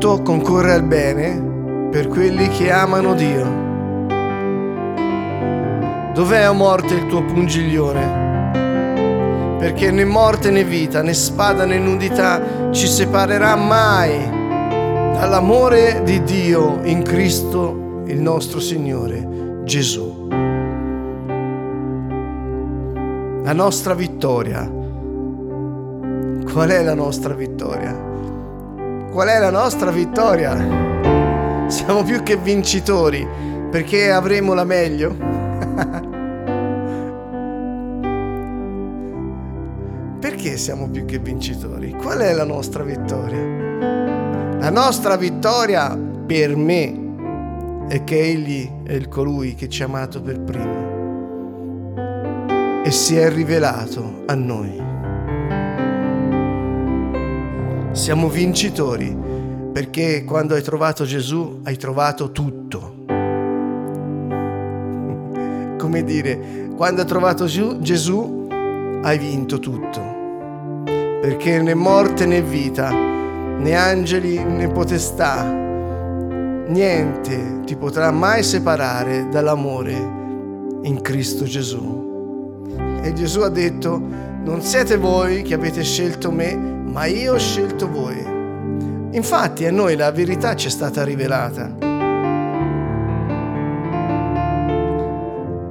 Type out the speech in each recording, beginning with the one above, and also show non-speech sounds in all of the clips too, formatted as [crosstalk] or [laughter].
tutto concorre al bene per quelli che amano Dio. Dov'è a morte il tuo pungiglione? Perché né morte né vita, né spada né nudità ci separerà mai dall'amore di Dio in Cristo il nostro Signore Gesù. La nostra vittoria. Qual è la nostra vittoria? Qual è la nostra vittoria? Siamo più che vincitori perché avremo la meglio. [laughs] Perché siamo più che vincitori? Qual è la nostra vittoria? La nostra vittoria per me è che Egli è il colui che ci ha amato per primo e si è rivelato a noi. Siamo vincitori perché quando hai trovato Gesù hai trovato tutto [laughs] come dire, quando hai trovato Gesù hai vinto tutto. Perché né morte né vita, né angeli né potestà, niente ti potrà mai separare dall'amore in Cristo Gesù. E Gesù ha detto, non siete voi che avete scelto me, ma io ho scelto voi. Infatti a noi la verità ci è stata rivelata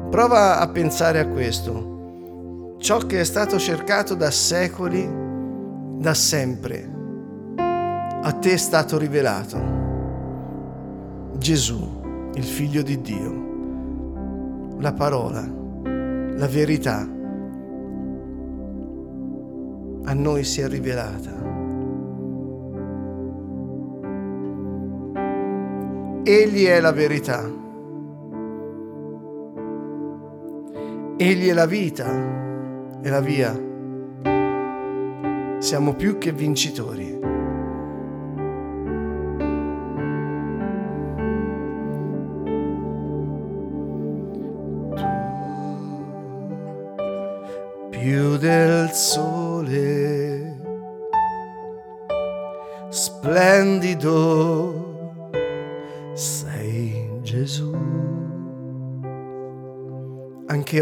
Prova a pensare a questo. Ciò che è stato cercato da secoli, da sempre, a te è stato rivelato. Gesù, il figlio di Dio, la parola, la verità, a noi si è rivelata. Egli è la verità. Egli è la vita e la via. Siamo più che vincitori. Più del sole,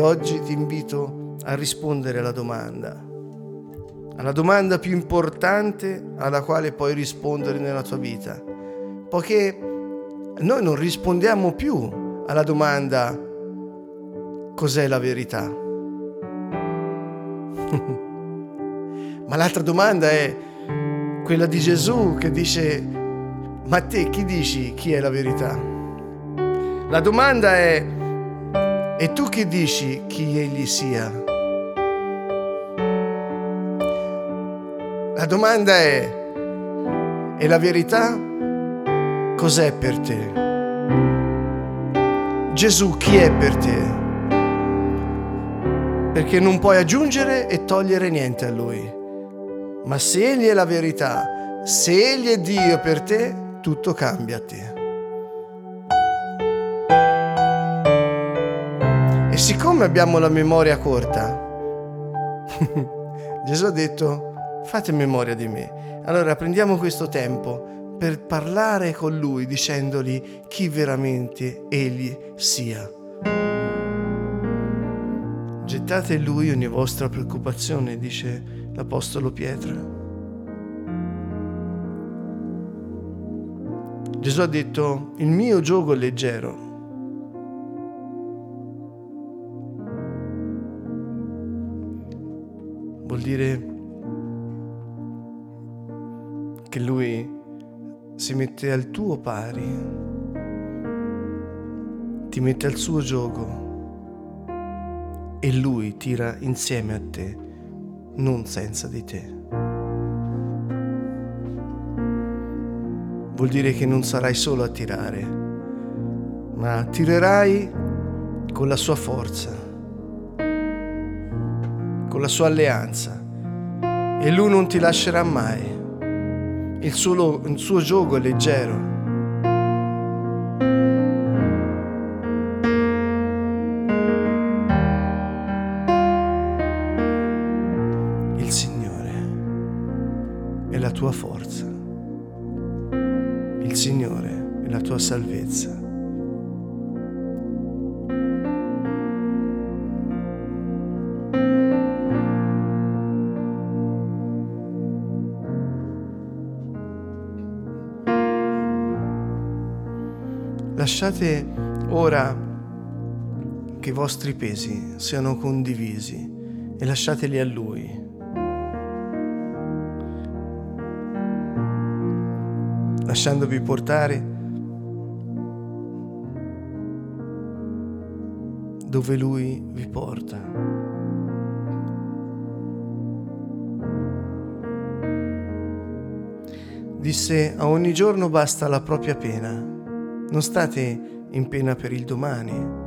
oggi ti invito a rispondere alla domanda, alla domanda più importante alla quale puoi rispondere nella tua vita, poiché noi non rispondiamo più alla domanda cos'è la verità. [laughs] Ma l'altra domanda è quella di Gesù che dice, ma te chi dici chi è la verità? La domanda è, e tu che dici chi egli sia? La domanda è, e la verità cos'è per te? Gesù chi è per te? Perché non puoi aggiungere e togliere niente a Lui. Ma se Egli è la verità, se Egli è Dio per te, tutto cambia a te. E siccome abbiamo la memoria corta, [laughs] Gesù ha detto fate memoria di me. Allora prendiamo questo tempo per parlare con Lui dicendogli chi veramente Egli sia. Gettate in Lui ogni vostra preoccupazione, dice l'Apostolo Pietro. Gesù ha detto, il mio gioco è leggero dire che lui si mette al tuo pari, ti mette al suo gioco e lui tira insieme a te, non senza di te. Vuol dire che non sarai solo a tirare, ma tirerai con la sua forza con la sua alleanza e lui non ti lascerà mai. Il suo, il suo gioco è leggero. Il Signore è la tua forza. il Signore è la tua salvezza. Lasciate ora che i vostri pesi siano condivisi e lasciateli a Lui. Lasciandovi portare dove Lui vi porta. Disse, a ogni giorno basta la propria pena non state in pena per il domani.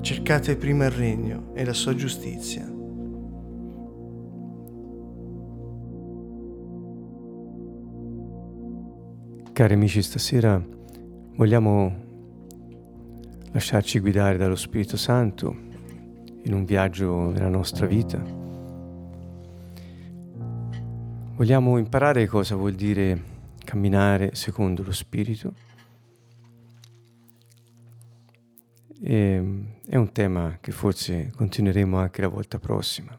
Cercate prima il regno e la sua giustizia. Cari amici, stasera vogliamo lasciarci guidare dallo Spirito Santo in un viaggio nella nostra vita Vogliamo imparare cosa vuol dire camminare secondo lo Spirito. E, è un tema che forse continueremo anche la volta prossima.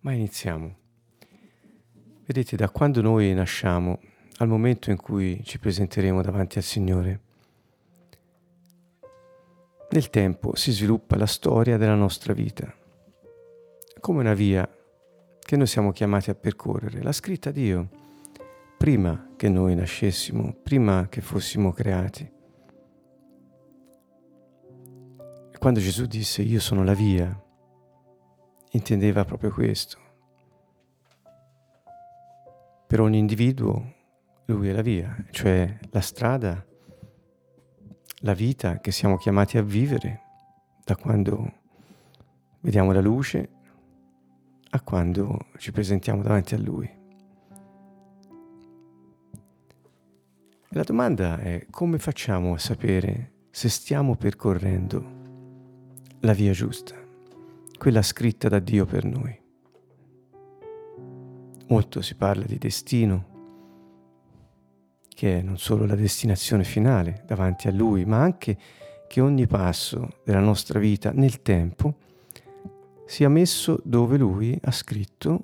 Ma iniziamo. Vedete, da quando noi nasciamo al momento in cui ci presenteremo davanti al Signore, nel tempo si sviluppa la storia della nostra vita, come una via che noi siamo chiamati a percorrere. L'ha scritta Dio prima che noi nascessimo, prima che fossimo creati. Quando Gesù disse io sono la via, intendeva proprio questo. Per ogni individuo lui è la via, cioè la strada, la vita che siamo chiamati a vivere da quando vediamo la luce a quando ci presentiamo davanti a Lui. La domanda è come facciamo a sapere se stiamo percorrendo la via giusta, quella scritta da Dio per noi. Molto si parla di destino, che è non solo la destinazione finale davanti a Lui, ma anche che ogni passo della nostra vita nel tempo sia messo dove lui ha scritto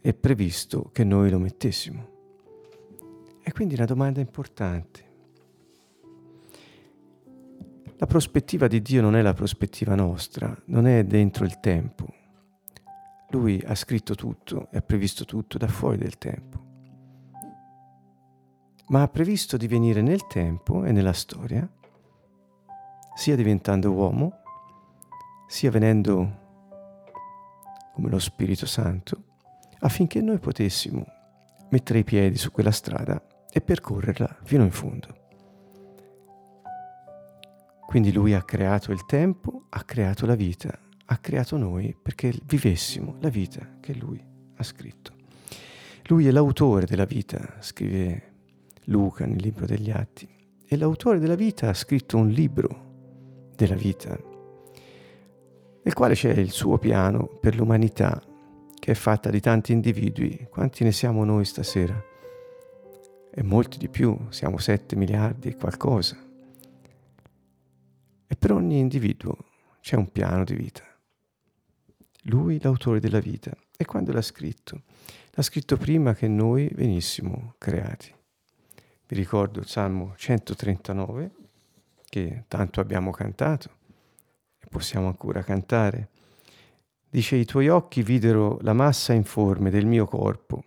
e previsto che noi lo mettessimo. E quindi una domanda importante. La prospettiva di Dio non è la prospettiva nostra, non è dentro il tempo. Lui ha scritto tutto e ha previsto tutto da fuori del tempo. Ma ha previsto di venire nel tempo e nella storia, sia diventando uomo, sia venendo come lo Spirito Santo, affinché noi potessimo mettere i piedi su quella strada e percorrerla fino in fondo. Quindi lui ha creato il tempo, ha creato la vita, ha creato noi perché vivessimo la vita che lui ha scritto. Lui è l'autore della vita, scrive Luca nel libro degli Atti, e l'autore della vita ha scritto un libro della vita nel quale c'è il suo piano per l'umanità, che è fatta di tanti individui. Quanti ne siamo noi stasera? E molti di più, siamo 7 miliardi e qualcosa. E per ogni individuo c'è un piano di vita. Lui, l'autore della vita. E quando l'ha scritto? L'ha scritto prima che noi venissimo creati. Vi ricordo il Salmo 139, che tanto abbiamo cantato possiamo ancora cantare. Dice, i tuoi occhi videro la massa informe del mio corpo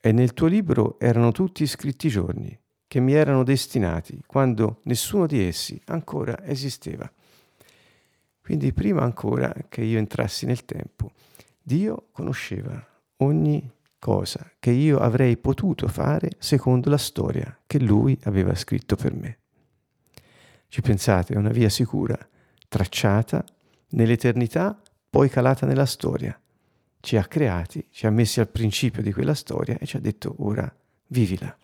e nel tuo libro erano tutti scritti giorni che mi erano destinati quando nessuno di essi ancora esisteva. Quindi prima ancora che io entrassi nel tempo, Dio conosceva ogni cosa che io avrei potuto fare secondo la storia che Lui aveva scritto per me. Ci pensate, è una via sicura tracciata nell'eternità, poi calata nella storia. Ci ha creati, ci ha messi al principio di quella storia e ci ha detto ora vivila.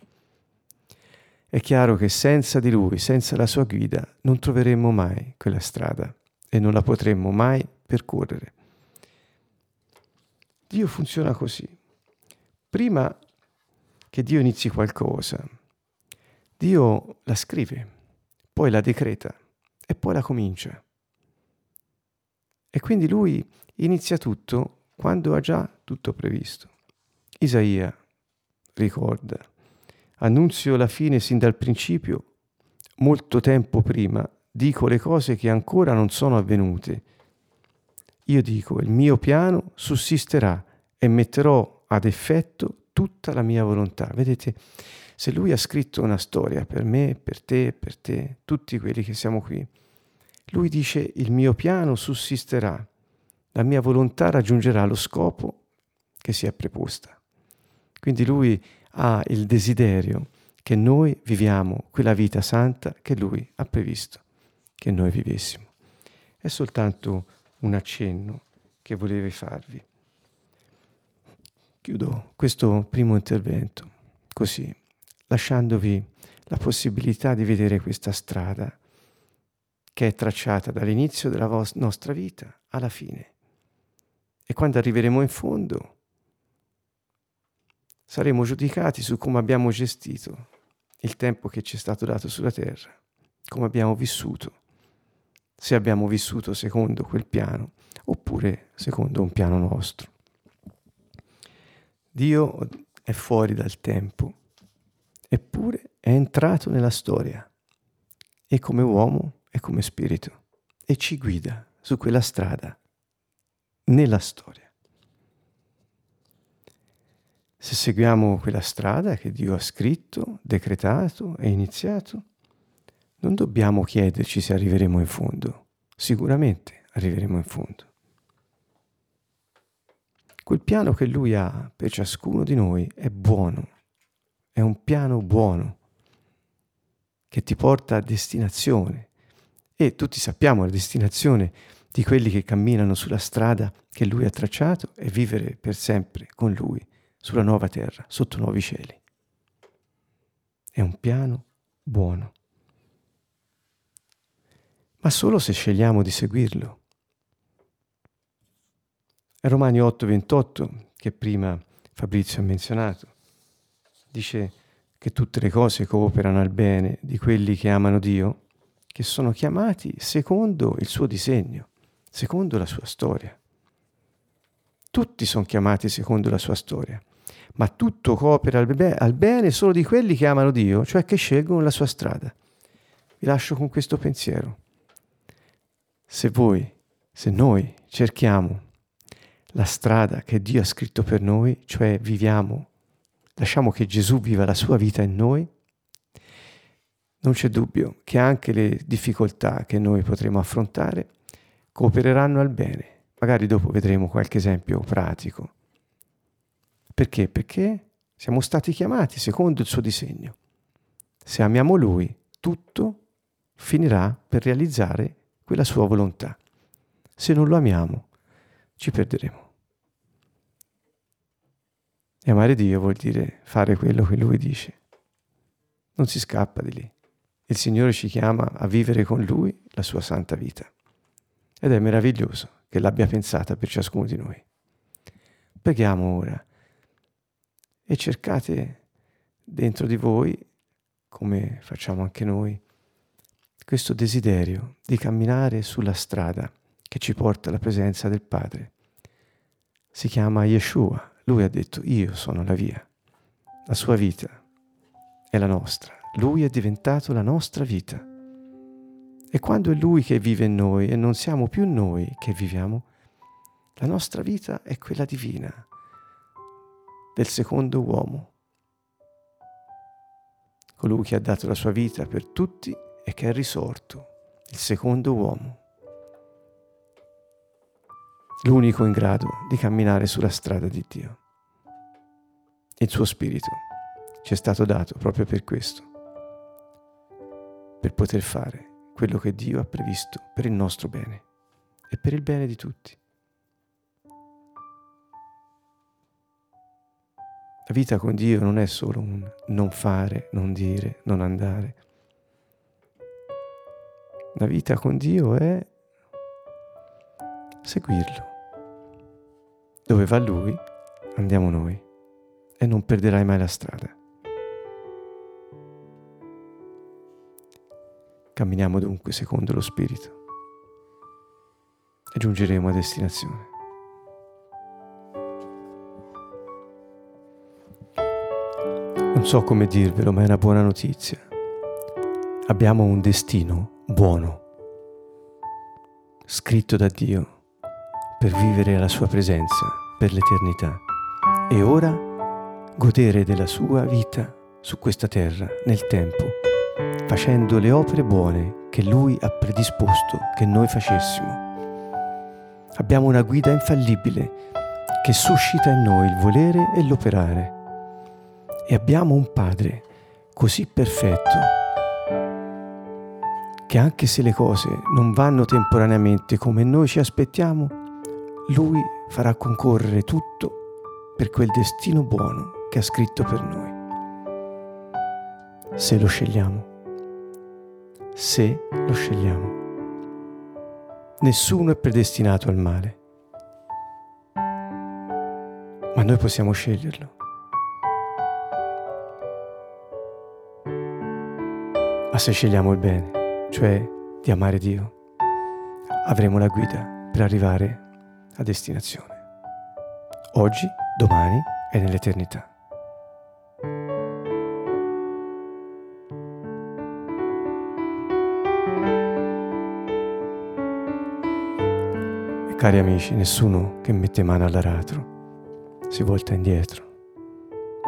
È chiaro che senza di lui, senza la sua guida, non troveremmo mai quella strada e non la potremmo mai percorrere. Dio funziona così. Prima che Dio inizi qualcosa, Dio la scrive, poi la decreta e poi la comincia. E quindi lui inizia tutto quando ha già tutto previsto. Isaia ricorda, annunzio la fine sin dal principio, molto tempo prima, dico le cose che ancora non sono avvenute. Io dico, il mio piano sussisterà e metterò ad effetto tutta la mia volontà. Vedete, se lui ha scritto una storia per me, per te, per te, tutti quelli che siamo qui, lui dice il mio piano sussisterà, la mia volontà raggiungerà lo scopo che si è preposta. Quindi lui ha il desiderio che noi viviamo quella vita santa che lui ha previsto che noi vivessimo. È soltanto un accenno che volevo farvi. Chiudo questo primo intervento così, lasciandovi la possibilità di vedere questa strada che è tracciata dall'inizio della vos- nostra vita alla fine. E quando arriveremo in fondo saremo giudicati su come abbiamo gestito il tempo che ci è stato dato sulla terra, come abbiamo vissuto, se abbiamo vissuto secondo quel piano oppure secondo un piano nostro. Dio è fuori dal tempo, eppure è entrato nella storia e come uomo e come spirito e ci guida su quella strada, nella storia. Se seguiamo quella strada che Dio ha scritto, decretato e iniziato, non dobbiamo chiederci se arriveremo in fondo, sicuramente arriveremo in fondo. Quel piano che Lui ha per ciascuno di noi è buono, è un piano buono che ti porta a destinazione, e tutti sappiamo la destinazione di quelli che camminano sulla strada che lui ha tracciato è vivere per sempre con lui sulla nuova terra, sotto nuovi cieli. È un piano buono, ma solo se scegliamo di seguirlo. È Romani 8:28, che prima Fabrizio ha menzionato, dice che tutte le cose cooperano al bene di quelli che amano Dio che sono chiamati secondo il suo disegno, secondo la sua storia. Tutti sono chiamati secondo la sua storia, ma tutto coopera al, be- al bene solo di quelli che amano Dio, cioè che scelgono la sua strada. Vi lascio con questo pensiero. Se voi, se noi cerchiamo la strada che Dio ha scritto per noi, cioè viviamo, lasciamo che Gesù viva la sua vita in noi, non c'è dubbio che anche le difficoltà che noi potremo affrontare coopereranno al bene. Magari dopo vedremo qualche esempio pratico. Perché? Perché siamo stati chiamati secondo il suo disegno. Se amiamo Lui, tutto finirà per realizzare quella sua volontà. Se non lo amiamo, ci perderemo. E amare Dio vuol dire fare quello che Lui dice. Non si scappa di lì. Il Signore ci chiama a vivere con Lui la sua santa vita. Ed è meraviglioso che l'abbia pensata per ciascuno di noi. Preghiamo ora e cercate dentro di voi, come facciamo anche noi, questo desiderio di camminare sulla strada che ci porta alla presenza del Padre. Si chiama Yeshua. Lui ha detto io sono la via. La sua vita è la nostra. Lui è diventato la nostra vita. E quando è Lui che vive in noi e non siamo più noi che viviamo, la nostra vita è quella divina, del secondo uomo, colui che ha dato la sua vita per tutti e che è risorto, il secondo uomo, l'unico in grado di camminare sulla strada di Dio. Il suo spirito ci è stato dato proprio per questo per poter fare quello che Dio ha previsto per il nostro bene e per il bene di tutti. La vita con Dio non è solo un non fare, non dire, non andare. La vita con Dio è seguirlo, Dove va lui, andiamo noi e non perderai mai la strada. Camminiamo dunque secondo lo Spirito e giungeremo a destinazione. Non so come dirvelo, ma è una buona notizia. Abbiamo un destino buono, scritto da Dio per vivere alla sua presenza per l'eternità e ora godere della sua vita su questa terra nel tempo, facendo le opere buone che Lui ha predisposto che noi facessimo. Abbiamo una guida infallibile che suscita in noi il volere e l'operare. E abbiamo un Padre così perfetto che anche se le cose non vanno temporaneamente come noi ci aspettiamo, lui farà concorrere tutto per quel destino buono che ha scritto per noi. Se lo scegliamo. Se lo scegliamo. Nessuno è predestinato al male, ma noi possiamo sceglierlo. Ma se scegliamo il bene, cioè di amare Dio, avremo la guida per arrivare a destinazione. Oggi, domani e nell'eternità. Cari amici, nessuno che mette mano all'aratro si volta indietro,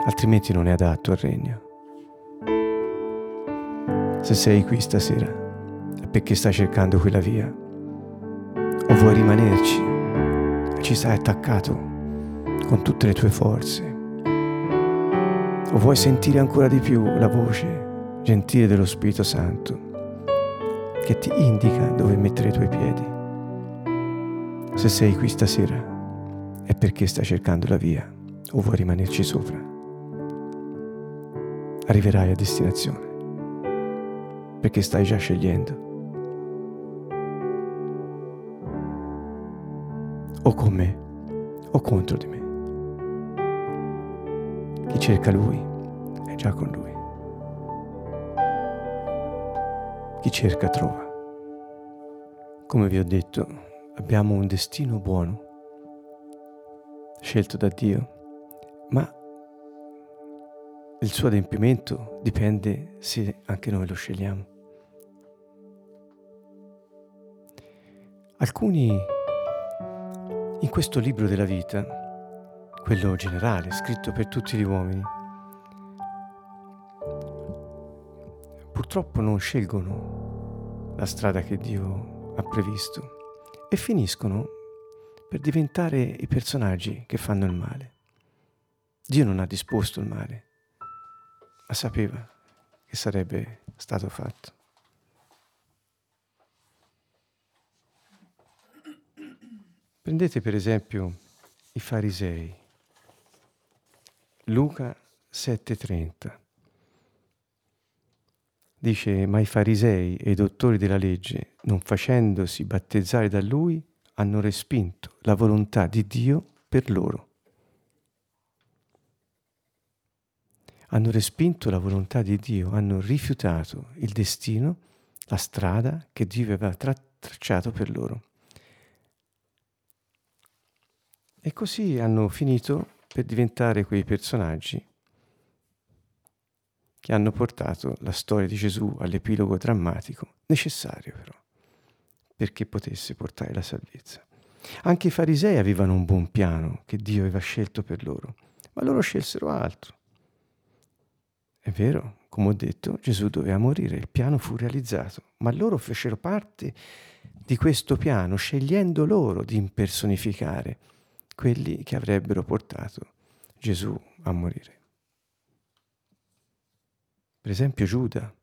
altrimenti non è adatto al regno. Se sei qui stasera è perché stai cercando quella via o vuoi rimanerci ci sei attaccato con tutte le tue forze. O vuoi sentire ancora di più la voce gentile dello Spirito Santo che ti indica dove mettere i tuoi piedi. Se sei qui stasera è perché stai cercando la via o vuoi rimanerci sopra. Arriverai a destinazione perché stai già scegliendo o con me o contro di me. Chi cerca Lui è già con Lui. Chi cerca trova. Come vi ho detto, abbiamo un destino buono, scelto da Dio, ma il suo adempimento dipende se anche noi lo scegliamo. Alcuni in questo libro della vita, quello generale, scritto per tutti gli uomini, purtroppo non scelgono la strada che Dio ha previsto e finiscono per diventare i personaggi che fanno il male. Dio non ha disposto il male, ma sapeva che sarebbe stato fatto. Prendete per esempio i farisei. Luca 7:30 dice, ma i farisei e i dottori della legge, non facendosi battezzare da lui, hanno respinto la volontà di Dio per loro. Hanno respinto la volontà di Dio, hanno rifiutato il destino, la strada che Dio aveva tracciato per loro. E così hanno finito per diventare quei personaggi che hanno portato la storia di Gesù all'epilogo drammatico, necessario però, perché potesse portare la salvezza. Anche i farisei avevano un buon piano che Dio aveva scelto per loro, ma loro scelsero altro. È vero, come ho detto, Gesù doveva morire, il piano fu realizzato, ma loro fecero parte di questo piano, scegliendo loro di impersonificare quelli che avrebbero portato Gesù a morire. Per esempio Giuda,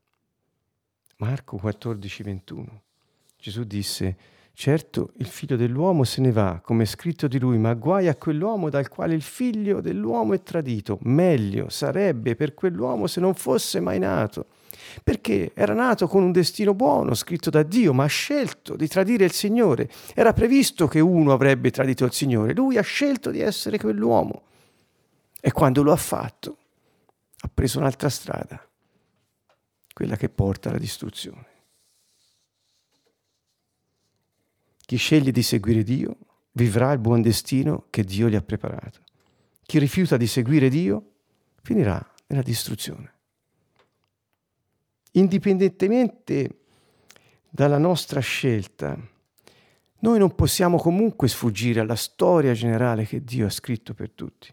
Marco 14, 21. Gesù disse, Certo, il figlio dell'uomo se ne va, come è scritto di lui, ma guai a quell'uomo dal quale il figlio dell'uomo è tradito. Meglio sarebbe per quell'uomo se non fosse mai nato, perché era nato con un destino buono, scritto da Dio, ma ha scelto di tradire il Signore. Era previsto che uno avrebbe tradito il Signore, lui ha scelto di essere quell'uomo. E quando lo ha fatto, ha preso un'altra strada, quella che porta alla distruzione. Chi sceglie di seguire Dio vivrà il buon destino che Dio gli ha preparato. Chi rifiuta di seguire Dio finirà nella distruzione. Indipendentemente dalla nostra scelta, noi non possiamo comunque sfuggire alla storia generale che Dio ha scritto per tutti.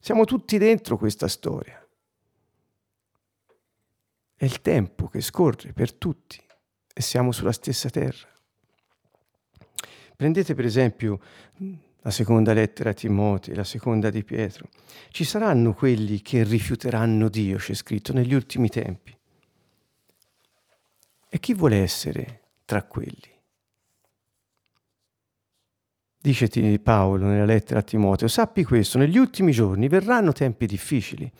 Siamo tutti dentro questa storia. È il tempo che scorre per tutti e siamo sulla stessa terra. Prendete per esempio la seconda lettera a Timoteo, la seconda di Pietro. Ci saranno quelli che rifiuteranno Dio, c'è scritto, negli ultimi tempi. E chi vuole essere tra quelli? Dice Paolo nella lettera a Timoteo, sappi questo, negli ultimi giorni verranno tempi difficili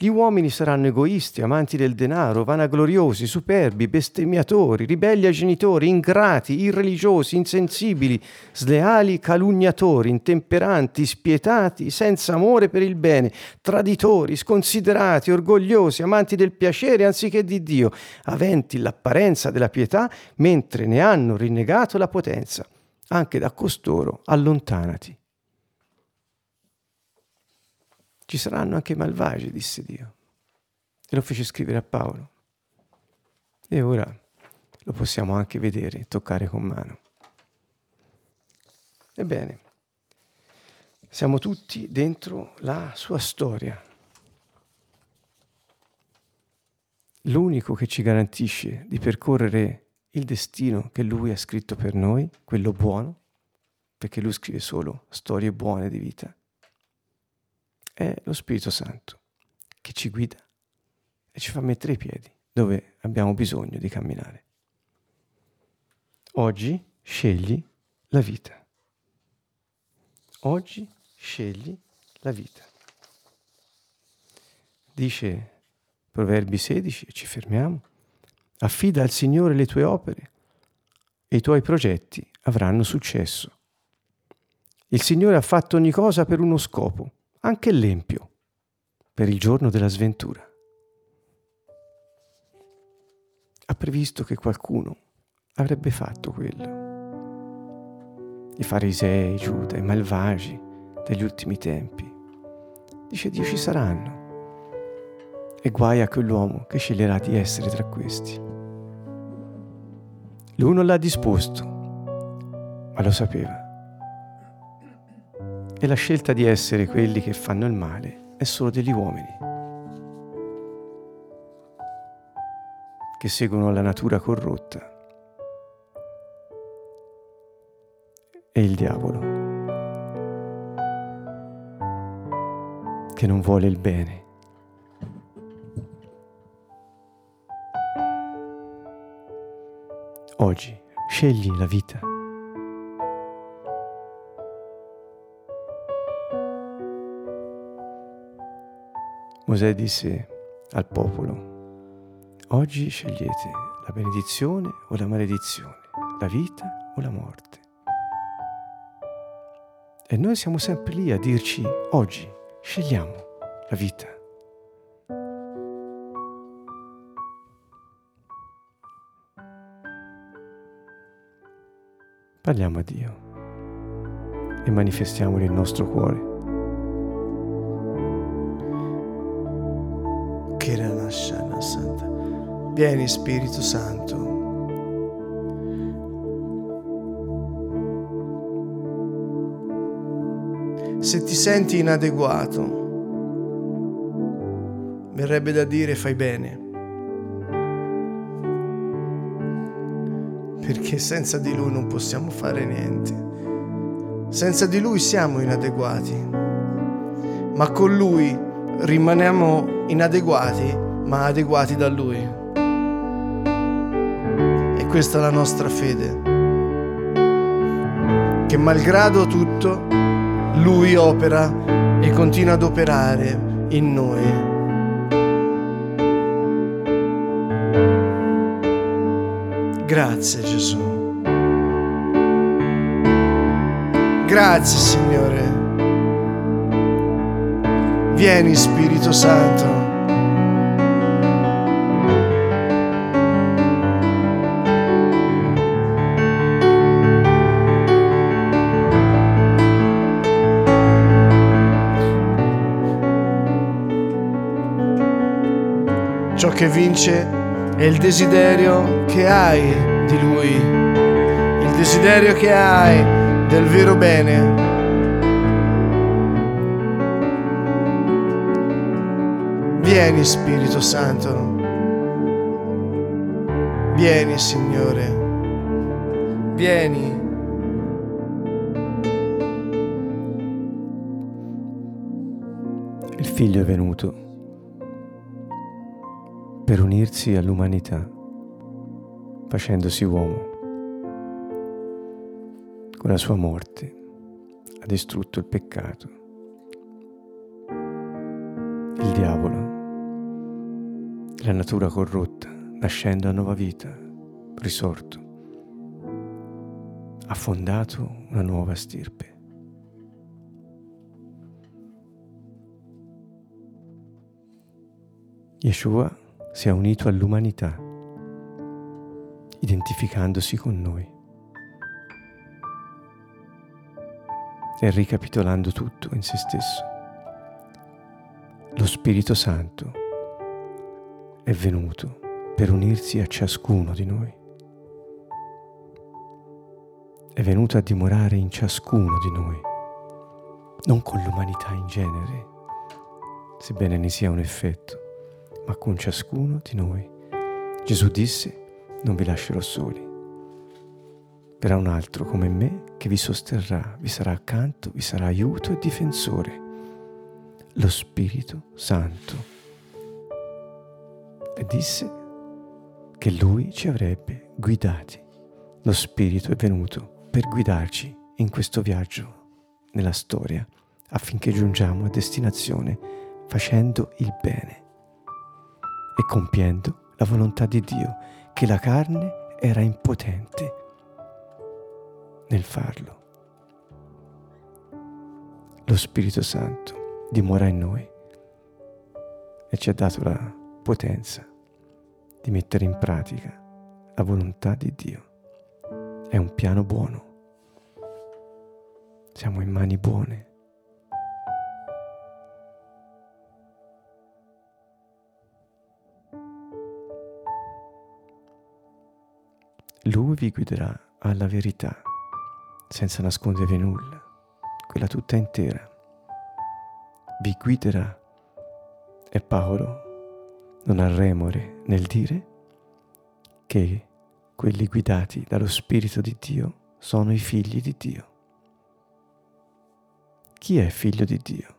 gli uomini saranno egoisti, amanti del denaro, vanagloriosi, superbi, bestemmiatori, ribelli ai genitori, ingrati, irreligiosi, insensibili, sleali, calunniatori, intemperanti, spietati, senza amore per il bene, traditori, sconsiderati, orgogliosi, amanti del piacere anziché di Dio, aventi l'apparenza della pietà, mentre ne hanno rinnegato la potenza. Anche da costoro allontanati. Ci saranno anche malvagi, disse Dio. E lo fece scrivere a Paolo. E ora lo possiamo anche vedere, toccare con mano. Ebbene, siamo tutti dentro la sua storia. L'unico che ci garantisce di percorrere il destino che lui ha scritto per noi, quello buono, perché lui scrive solo storie buone di vita, è lo Spirito Santo che ci guida e ci fa mettere i piedi dove abbiamo bisogno di camminare. Oggi scegli la vita. Oggi scegli la vita. Dice Proverbi 16, e ci fermiamo, affida al Signore le tue opere e i tuoi progetti avranno successo. Il Signore ha fatto ogni cosa per uno scopo anche l'empio per il giorno della sventura. Ha previsto che qualcuno avrebbe fatto quello. I farisei, Giuda, i malvagi degli ultimi tempi. Dice Dio ci saranno. E guai a quell'uomo che sceglierà di essere tra questi. Lui non l'ha disposto, ma lo sapeva. E la scelta di essere quelli che fanno il male è solo degli uomini, che seguono la natura corrotta e il diavolo, che non vuole il bene. Oggi scegli la vita. Mosè disse al popolo, oggi scegliete la benedizione o la maledizione, la vita o la morte. E noi siamo sempre lì a dirci, oggi scegliamo la vita. Parliamo a Dio e manifestiamoli il nostro cuore. Vieni Spirito Santo. Se ti senti inadeguato, verrebbe da dire fai bene. Perché senza di Lui non possiamo fare niente. Senza di Lui siamo inadeguati, ma con Lui rimaniamo inadeguati, ma adeguati da Lui. Questa è la nostra fede. che malgrado tutto Lui opera e continua ad operare in noi. Grazie Gesù. Grazie Signore. Vieni Spirito Santo. Che vince è il desiderio che hai di Lui, il desiderio che hai del vero bene. Vieni Spirito Santo, vieni Signore, vieni. Il figlio è venuto per unirsi all'umanità, facendosi uomo. Con la sua morte ha distrutto il peccato. Il diavolo, la natura corrotta, nascendo a nuova vita, risorto, ha fondato una nuova stirpe. Yeshua si è unito all'umanità, identificandosi con noi. E ricapitolando tutto in se stesso, lo Spirito Santo è venuto per unirsi a ciascuno di noi. È venuto a dimorare in ciascuno di noi, non con l'umanità in genere, sebbene ne sia un effetto ma con ciascuno di noi. Gesù disse, non vi lascerò soli. Verrà un altro come me che vi sosterrà, vi sarà accanto, vi sarà aiuto e difensore, lo Spirito Santo. E disse che lui ci avrebbe guidati. Lo Spirito è venuto per guidarci in questo viaggio nella storia affinché giungiamo a destinazione facendo il bene e compiendo la volontà di Dio, che la carne era impotente nel farlo. Lo Spirito Santo dimora in noi e ci ha dato la potenza di mettere in pratica la volontà di Dio. È un piano buono. Siamo in mani buone Lui vi guiderà alla verità, senza nascondervi nulla, quella tutta intera. Vi guiderà e Paolo non ha remore nel dire che quelli guidati dallo Spirito di Dio sono i figli di Dio. Chi è figlio di Dio?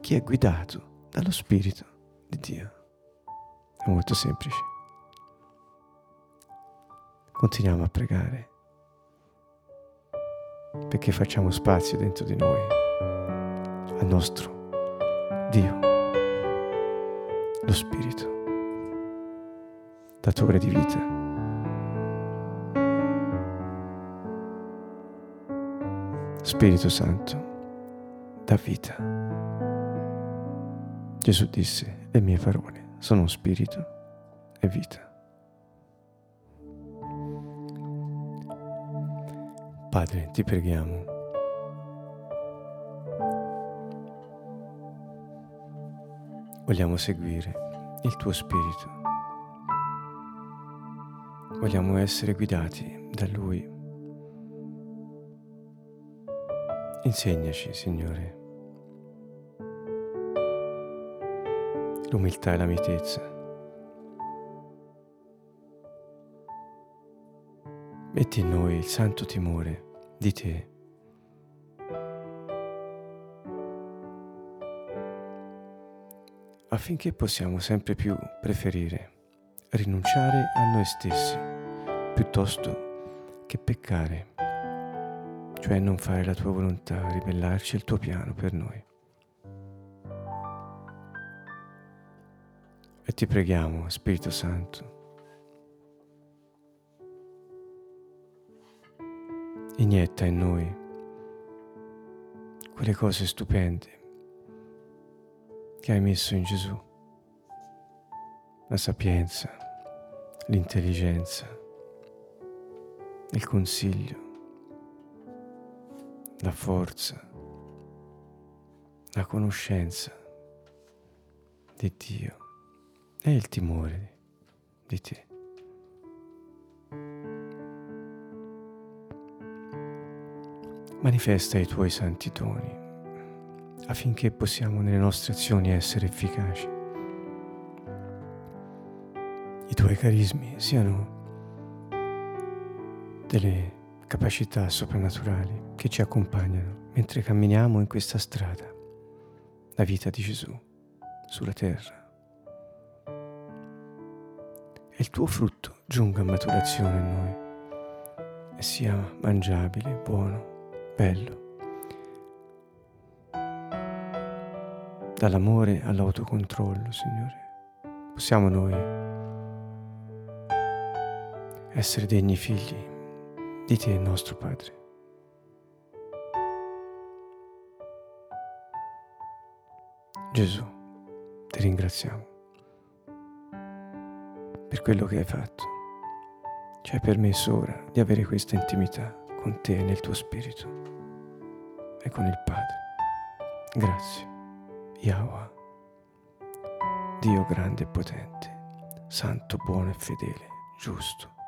Chi è guidato dallo Spirito di Dio? È molto semplice. Continuiamo a pregare perché facciamo spazio dentro di noi al nostro Dio, lo Spirito, datore di vita. Spirito Santo, da vita. Gesù disse, le mie parole sono spirito e vita. Padre, ti preghiamo. Vogliamo seguire il tuo spirito. Vogliamo essere guidati da Lui. Insegnaci, Signore, l'umiltà e la mitezza Metti in noi il santo timore di te. affinché possiamo sempre più preferire rinunciare a noi stessi piuttosto che peccare cioè non fare la tua volontà, ribellarci al tuo piano per noi. E ti preghiamo, Spirito Santo, inietta in noi quelle cose stupende che hai messo in Gesù, la sapienza, l'intelligenza, il consiglio, la forza, la conoscenza di Dio e il timore di te. Manifesta i tuoi santi doni affinché possiamo nelle nostre azioni essere efficaci. I tuoi carismi siano delle capacità soprannaturali che ci accompagnano mentre camminiamo in questa strada, la vita di Gesù sulla terra. E il tuo frutto giunga a maturazione in noi e sia mangiabile, buono, bello dall'amore all'autocontrollo, Signore. Possiamo noi essere degni figli di Te, nostro Padre. Gesù, ti ringraziamo per quello che hai fatto. Ci hai permesso ora di avere questa intimità con te nel tuo spirito e con il Padre. Grazie. Yahweh, Dio grande e potente, santo, buono e fedele, giusto